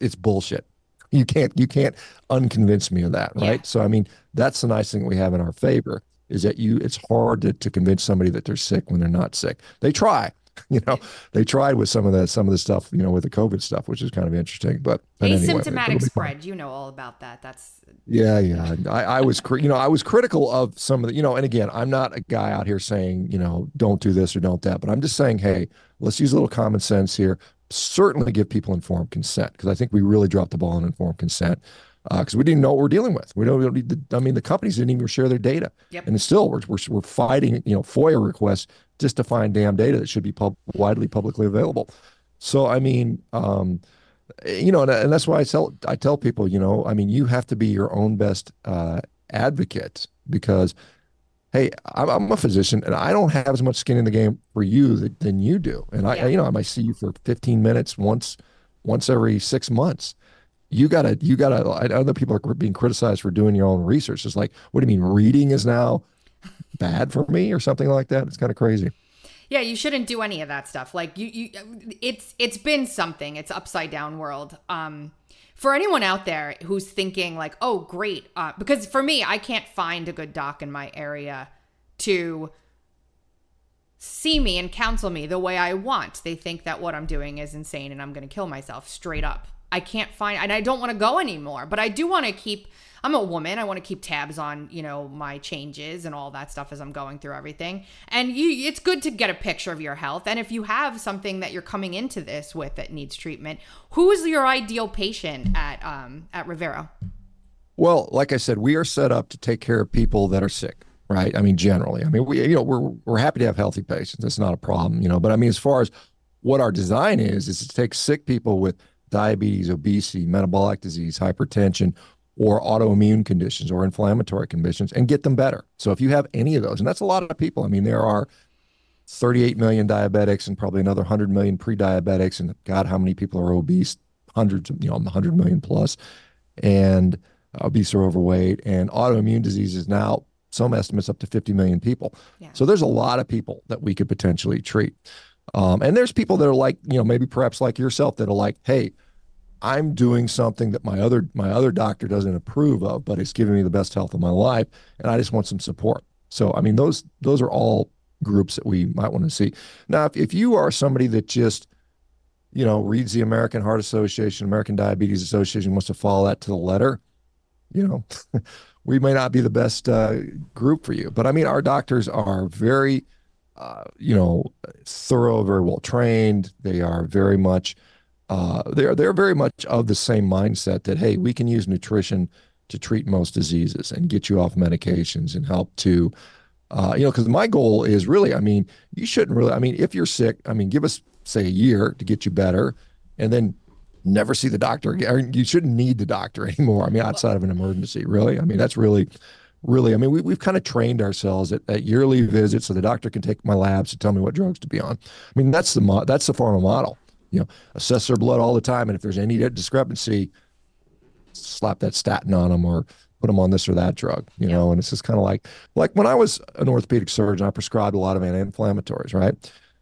It's bullshit. You can't you can't unconvince me of that, right? Yeah. So I mean, that's the nice thing we have in our favor is that you it's hard to, to convince somebody that they're sick when they're not sick. They try, you know, they tried with some of the some of the stuff, you know, with the COVID stuff, which is kind of interesting. But, asymptomatic anyway, spread, you know all about that. That's yeah, yeah. I, I was, you know, I was critical of some of the, you know, and again, I'm not a guy out here saying, you know, don't do this or don't that, but I'm just saying, hey, let's use a little common sense here. Certainly give people informed consent because I think we really dropped the ball on informed consent because uh, we didn't know what we're dealing with. We don't need the, I mean, the companies didn't even share their data. Yep. And still, we're, we're, we're fighting, you know, FOIA requests just to find damn data that should be pub- widely publicly available. So, I mean, um, you know, and, and, that's why I tell, I tell people, you know, I mean, you have to be your own best uh, advocate because, hey, I'm, I'm, a physician and I don't have as much skin in the game for you that, than you do. And yeah. I, you know, I might see you for 15 minutes once, once every six months you gotta you gotta i know people are being criticized for doing your own research it's like what do you mean reading is now bad for me or something like that. It's kind of crazy. Yeah you shouldn't do any of that stuff. Like you you it's it's been something. It's upside down world. Um for anyone out there who's thinking like oh great uh, because for me i can't find a good doc in my area to see me and counsel me the way i want. They think that what i'm doing is insane and i'm going to kill myself straight up. I can't find and I don't want to go anymore. But I do want to keep I'm a woman. I want to keep tabs on, you know, my changes and all that stuff as I'm going through everything. And you it's good to get a picture of your health. And if you have something that you're coming into this with that needs treatment, who is your ideal patient at um at Revero? Well, like I said, we are set up to take care of people that are sick, right? I mean, generally. I mean, we you know, we're we're happy to have healthy patients. That's not a problem, you know. But I mean, as far as what our design is, is to take sick people with diabetes, obesity, metabolic disease, hypertension, or autoimmune conditions or inflammatory conditions and get them better. So if you have any of those, and that's a lot of people, I mean, there are 38 million diabetics and probably another 100 million pre-diabetics and god how many people are obese? Hundreds of you know 100 million plus. And obese or overweight. And autoimmune diseases now some estimates up to 50 million people. Yeah. so there's a lot of people that we could potentially treat. Um, and there's people that are like, you know, maybe perhaps like yourself that are like, hey, I'm doing something that my other my other doctor doesn't approve of, but it's giving me the best health of my life, and I just want some support. So, I mean, those those are all groups that we might want to see. Now, if, if you are somebody that just, you know, reads the American Heart Association, American Diabetes Association, wants to follow that to the letter, you know, we may not be the best uh, group for you. But I mean, our doctors are very uh, you know, thorough, very well trained. They are very much, uh, they're they're very much of the same mindset that hey, we can use nutrition to treat most diseases and get you off medications and help to, uh, you know, because my goal is really, I mean, you shouldn't really, I mean, if you're sick, I mean, give us say a year to get you better, and then never see the doctor again. You shouldn't need the doctor anymore. I mean, outside of an emergency, really. I mean, that's really really, I mean, we, we've kind of trained ourselves at, at yearly visits so the doctor can take my labs to tell me what drugs to be on. I mean, that's the mo- that's the pharma model. You know, assess their blood all the time, and if there's any discrepancy, slap that statin on them or put them on this or that drug. You yeah. know, and it's just kind of like like when I was an orthopedic surgeon, I prescribed a lot of anti-inflammatories, right?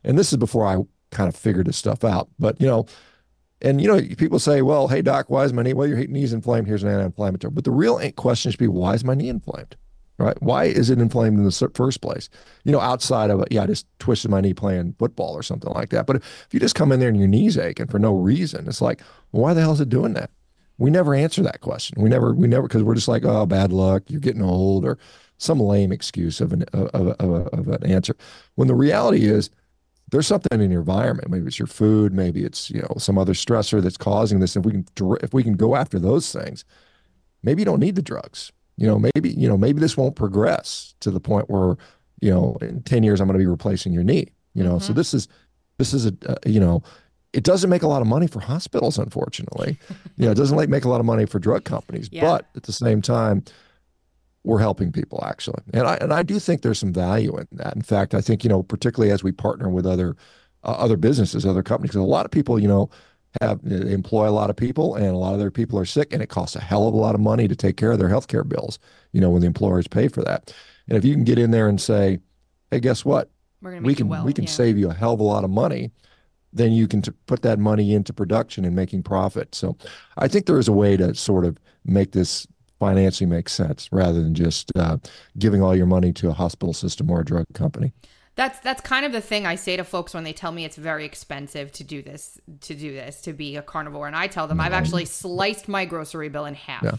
And this is before I kind of figured this stuff out. But you know, and you know, people say, "Well, hey doc, why is my knee? Well, your knee's inflamed. Here's an anti-inflammatory." But the real question should be, "Why is my knee inflamed?" Right? Why is it inflamed in the first place? You know, outside of yeah, I just twisted my knee playing football or something like that. But if you just come in there and your knee's aching for no reason, it's like, well, why the hell is it doing that? We never answer that question. We never, we never, because we're just like, oh, bad luck, you're getting old, or some lame excuse of an of, of, of, of an answer. When the reality is, there's something in your environment. Maybe it's your food, maybe it's you know some other stressor that's causing this. If we can if we can go after those things, maybe you don't need the drugs. You know, maybe you know maybe this won't progress to the point where you know in ten years I'm going to be replacing your knee. You know, mm-hmm. so this is this is a, a you know it doesn't make a lot of money for hospitals, unfortunately. you know, it doesn't like make a lot of money for drug companies, yeah. but at the same time, we're helping people actually. And I and I do think there's some value in that. In fact, I think you know, particularly as we partner with other uh, other businesses, other companies, because a lot of people, you know, have they employ a lot of people, and a lot of their people are sick, and it costs a hell of a lot of money to take care of their healthcare bills. You know, when the employers pay for that, and if you can get in there and say, "Hey, guess what? we can well. we can yeah. save you a hell of a lot of money." Then you can t- put that money into production and making profit. So, I think there is a way to sort of make this financing make sense rather than just uh, giving all your money to a hospital system or a drug company. That's that's kind of the thing I say to folks when they tell me it's very expensive to do this to do this to be a carnivore, and I tell them I've actually sliced my grocery bill in half. Yeah.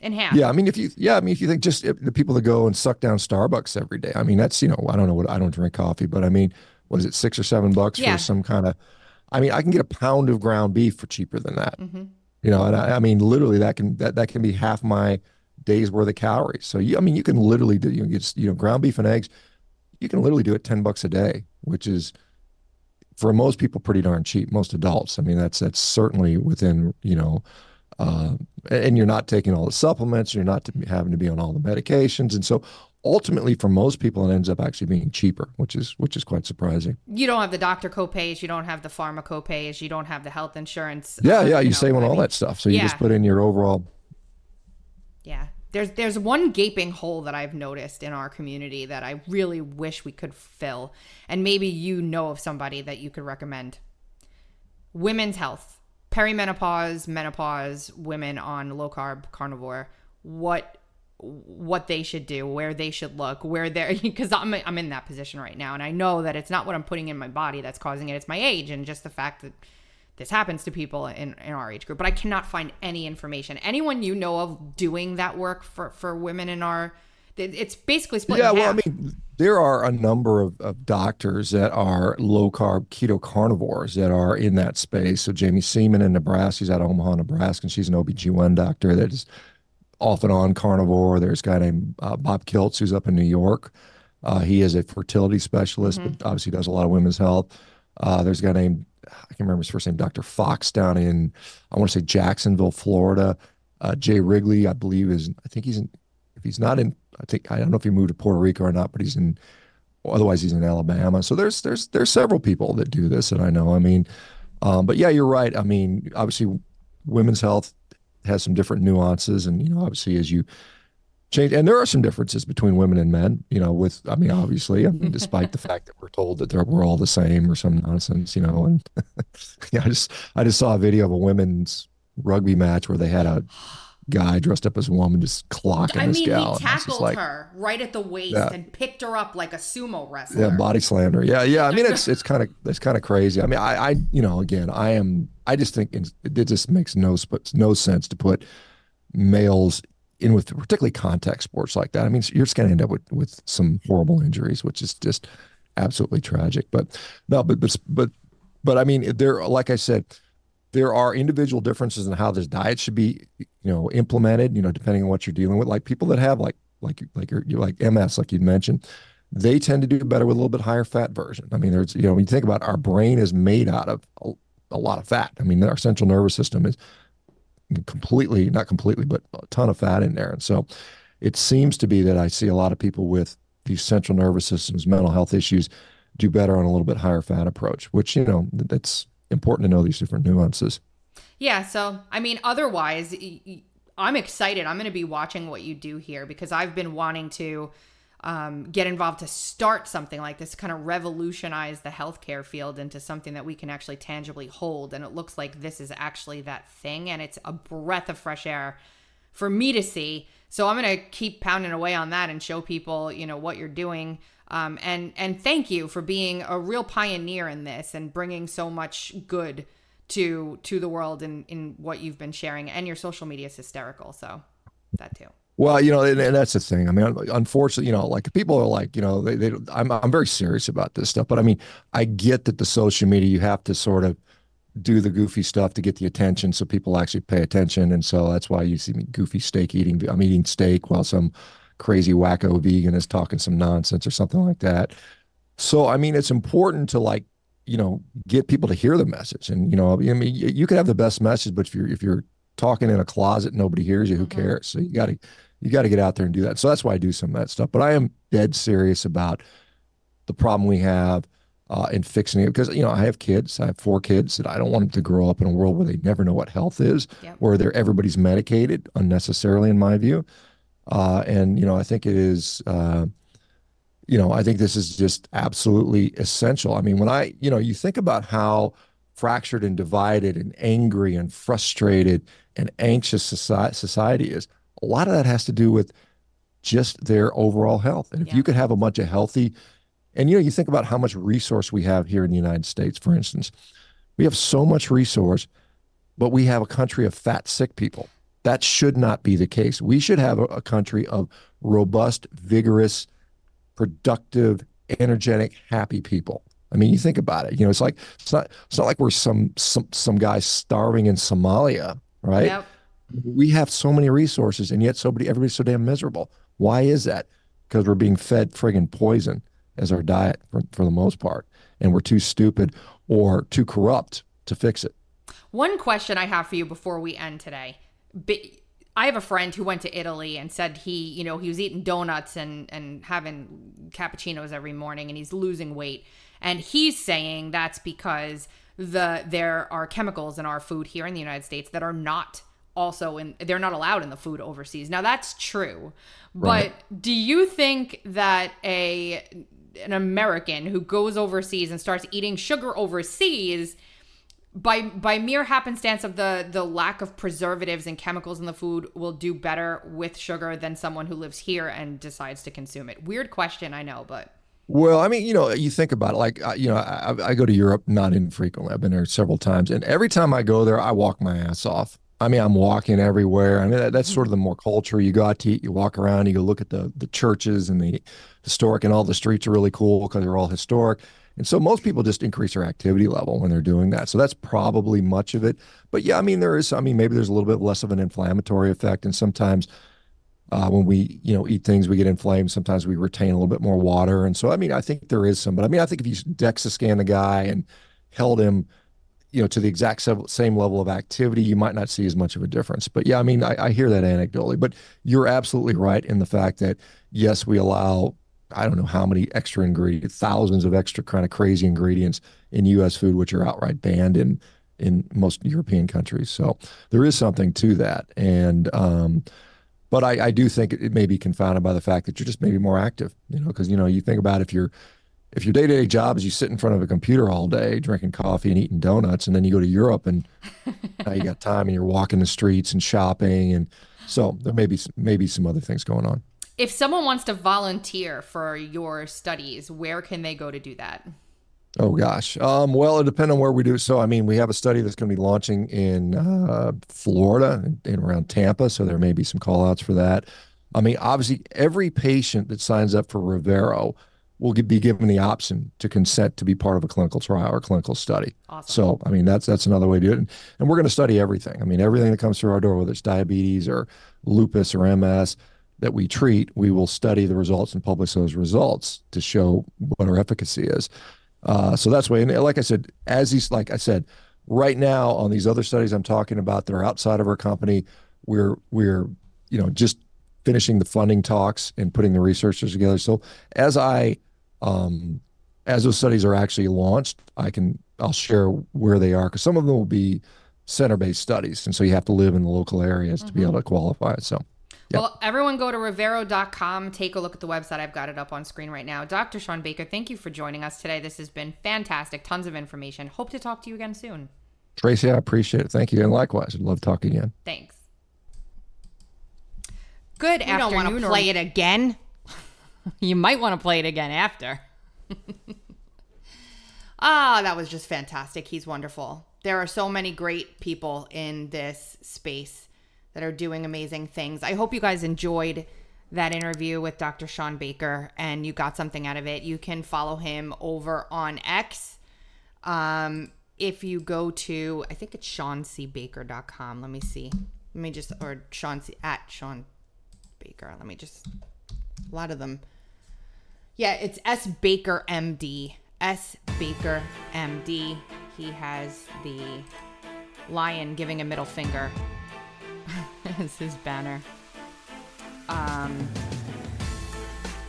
In half. Yeah, I mean, if you, yeah, I mean, if you think just the people that go and suck down Starbucks every day, I mean, that's you know, I don't know what I don't drink coffee, but I mean, what is it, six or seven bucks Yeah. for some kind of? I mean, I can get a pound of ground beef for cheaper than that. hmm You know, and I, I mean, literally, that can that that can be half my day's worth of calories. So you, I mean, you can literally do you know, get you know ground beef and eggs. You can literally do it ten bucks a day, which is for most people pretty darn cheap. Most adults, I mean, that's that's certainly within you know, uh, and you're not taking all the supplements. You're not to be- having to be on all the medications, and so ultimately, for most people, it ends up actually being cheaper, which is which is quite surprising. You don't have the doctor copays, you don't have the pharma copays, you don't have the health insurance. Yeah, uh, yeah, you know, save on I all mean, that stuff. So you just put in your overall Yeah. There's there's one gaping hole that I've noticed in our community that I really wish we could fill. And maybe you know of somebody that you could recommend. Women's health. Perimenopause, menopause, women on low carb carnivore. What what they should do, where they should look, where they're because I'm I'm in that position right now and I know that it's not what I'm putting in my body that's causing it, it's my age and just the fact that this happens to people in, in our age group, but I cannot find any information. Anyone you know of doing that work for, for women in our, it's basically split. Yeah, well, I mean, there are a number of, of doctors that are low carb keto carnivores that are in that space. So Jaime Seeman in Nebraska, she's out of Omaha, Nebraska, and she's an OBGYN doctor that is off and on carnivore. There's a guy named uh, Bob Kiltz who's up in New York. Uh, he is a fertility specialist, but obviously does a lot of women's health. Uh, there's a guy named I can't remember his first name, Dr. Fox down in I want to say Jacksonville, Florida. Uh, Jay Wrigley, I believe, is I think he's in. If he's not in, I think I don't know if he moved to Puerto Rico or not, but he's in. Otherwise, he's in Alabama. So there's there's there's several people that do this that I know. I mean, um, but yeah, you're right. I mean, obviously, women's health has some different nuances, and you know, obviously, as you change, and there are some differences between women and men. You know, with I mean, obviously, I mean, despite the fact that we're told that they're, we're all the same or some nonsense, you know, and yeah, I just I just saw a video of a women's rugby match where they had a guy dressed up as a woman just clocking I this mean, gal. he and I was tackled like, her right at the waist Yeah. and picked her up like a sumo wrestler. Yeah, body slander. Yeah, yeah. I mean, it's it's kind of it's kind of crazy. I mean, I I you know again, I am I just think it's, it just makes no no sense to put males in with particularly contact sports like that. I mean, you're just going to end up with with some horrible injuries, which is just absolutely tragic. But no, but but but but I mean, there like I said, there are individual differences in how this diet should be, you know, implemented. You know, depending on what you're dealing with. Like people that have like like like your you like MS, like you'd mentioned, they tend to do better with a little bit higher fat version. I mean, there's you know, when you think about it, our brain is made out of a, a lot of fat. I mean, our central nervous system is completely not completely, but a ton of fat in there, and so it seems to be that I see a lot of people with these central nervous systems, mental health issues, do better on a little bit higher fat approach. Which you know, that's important to know these different nuances. Yeah, so I mean, otherwise, I'm excited. I'm going to be watching what you do here because I've been wanting to um, get involved to start something like this, kind of revolutionize the healthcare field into something that we can actually tangibly hold. And it looks like this is actually that thing, and it's a breath of fresh air for me to see. So I'm gonna keep pounding away on that and show people, you know, what you're doing. Um, and and thank you for being a real pioneer in this and bringing so much good to to the world in in what you've been sharing. And your social media is hysterical. So that too. Well, you know, and, and that's the thing. I mean, unfortunately, you know, like people are like, you know, they, they I'm I'm very serious about this stuff, but I mean, I get that the social media you have to sort of do the goofy stuff to get the attention so people actually pay attention, and so that's why you see me goofy steak eating. I'm eating steak while some crazy wacko vegan is talking some nonsense or something like that. So, I mean, it's important to like, you know, get people to hear the message, and you know, I mean, you could have the best message, but if you're if you're talking in a closet, nobody hears you. Who Mhm. cares? So you got to you got to get out there and do that. So that's why I do some of that stuff. But I am dead serious about the problem we have uh, in fixing it because you know I have kids. I have four kids that I don't want them to grow up in a world where they never know what health is, Yep. where they're everybody's medicated unnecessarily, in my view. Uh, and you know I think it is. Uh, you know I think this is just absolutely essential. I mean, when I you know you think about how fractured and divided and angry and frustrated and anxious society, society is a lot of that has to do with just their overall health. And if Yeah. you could have a bunch of healthy, and you know, you think about how much resource we have here in the United States, for instance, we have so much resource, but we have a country of fat, sick people. That should not be the case. We should have a, a country of robust, vigorous, productive, energetic, happy people. I mean, you think about it. You know, it's like it's not it's not like we're some some some guy starving in Somalia, right? Yep. We have so many resources, and yet somebody everybody's so damn miserable. Why is that? Because we're being fed friggin' poison as our diet for, for the most part, and we're too stupid or too corrupt to fix it. One question I have for you before we end today. I have a friend who went to Italy and said he, you know, he was eating donuts and and having cappuccinos every morning and he's losing weight. And he's saying that's because the there are chemicals in our food here in the United States that are not also in they're not allowed in the food overseas. Now that's true. Right. But do you think that a an American who goes overseas and starts eating sugar overseas by by mere happenstance of the the lack of preservatives and chemicals in the food will do better with sugar than someone who lives here and decides to consume it weird question i know but Well, I mean, you know, you think about it. Like, uh, you know, I, I go to Europe not infrequently. I've been there several times, and every time I go there, I walk my ass off. I mean, I'm walking everywhere. I mean, that, that's sort of the more culture. You go out to eat, you walk around, you go look at the the churches and the historic, and all the streets are really cool because they're all historic. And so most people just increase their activity level when they're doing that. So that's probably much of it. But yeah, I mean, there is. I mean, maybe there's a little bit less of an inflammatory effect, and sometimes uh, when we you know eat things we get inflamed sometimes we retain a little bit more water and so i mean i think there is some but i mean i think if you dexa scan the guy and held him you know to the exact same level of activity you might not see as much of a difference. But yeah i mean i, I hear that anecdotally. But you're absolutely right in the fact that yes we allow i don't know how many extra ingredients thousands of extra kind of crazy ingredients in us food which are outright banned in in most european countries. So there is something to that. And um but I, I do think it may be confounded by the fact that you're just maybe more active, you know, because you know you think about if you're if your day to day job is you sit in front of a computer all day drinking coffee and eating donuts, and then you go to Europe and now you got time and you're walking the streets and shopping, and so there may be some, maybe some other things going on. if someone wants to volunteer for your studies where can they go to do that Oh gosh. Um, well, it depends on where we do. So, I mean, we have a study that's going to be launching in uh, Florida and around Tampa. So there may be some call outs for that. I mean, obviously, every patient that signs up for Revero will be given the option to consent to be part of a clinical trial or clinical study. awesome So, I mean, that's that's another way to do it. And, and we're going to study everything. I mean, everything that comes through our door, whether it's diabetes or lupus or MS that we treat, we will study the results and publish those results to show what our efficacy is. Uh, so that's way. And like I said, as these, like I said, right now on these other studies I'm talking about that are outside of our company, we're we're you know just finishing the funding talks and putting the researchers together. So as I um, as those studies are actually launched, I can I'll share where they are because some of them will be center-based studies, and so you have to live in the local areas to be able to qualify. So Yep. Well, everyone go to Revero.com. Take a look at the website. I've got it up on screen right now. Dr. Shawn Baker, thank you for joining us today. This has been fantastic. Tons of information. Hope to talk to you again soon. Tracy, I appreciate it. Thank you, and likewise, I'd love talking again. Thanks. Good You don't wanna or- play it again. you might want to play it again after. Ah, that was just fantastic. He's wonderful. There are so many great people in this space that are doing amazing things. I hope you guys enjoyed that interview with Dr. Shawn Baker and you got something out of it. You can follow him over on X. Um, if you go to, I think it's SeanCBaker.com. Let me see. Let me just, or Sean C, at Shawn Baker. Let me just, a lot of them. Yeah, it's S Baker MD. S Baker MD. He has the lion giving a middle finger as his banner. Um,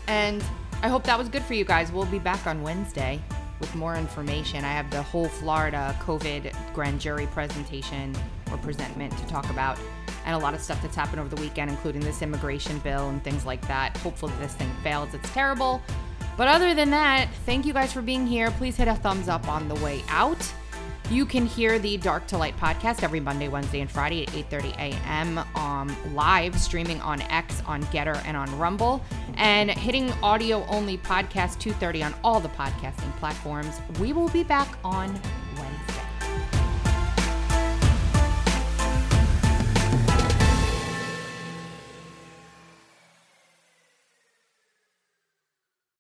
and I hope that was good for you guys. We'll be back on Wednesday with more information. I have the whole Florida COVID grand jury presentation or presentment to talk about, and a lot of stuff that's happened over the weekend, including this immigration bill and things like that. Hopefully, this thing fails. It's terrible. But other than that, thank you guys for being here. Please hit a thumbs up on the way out. You can hear the Dark to Light podcast every Monday, Wednesday, and Friday at 8:30 a.m. Um, live streaming on X, on GETTR, and on Rumble, and hitting audio only podcast 2:30 on all the podcasting platforms. We will be back on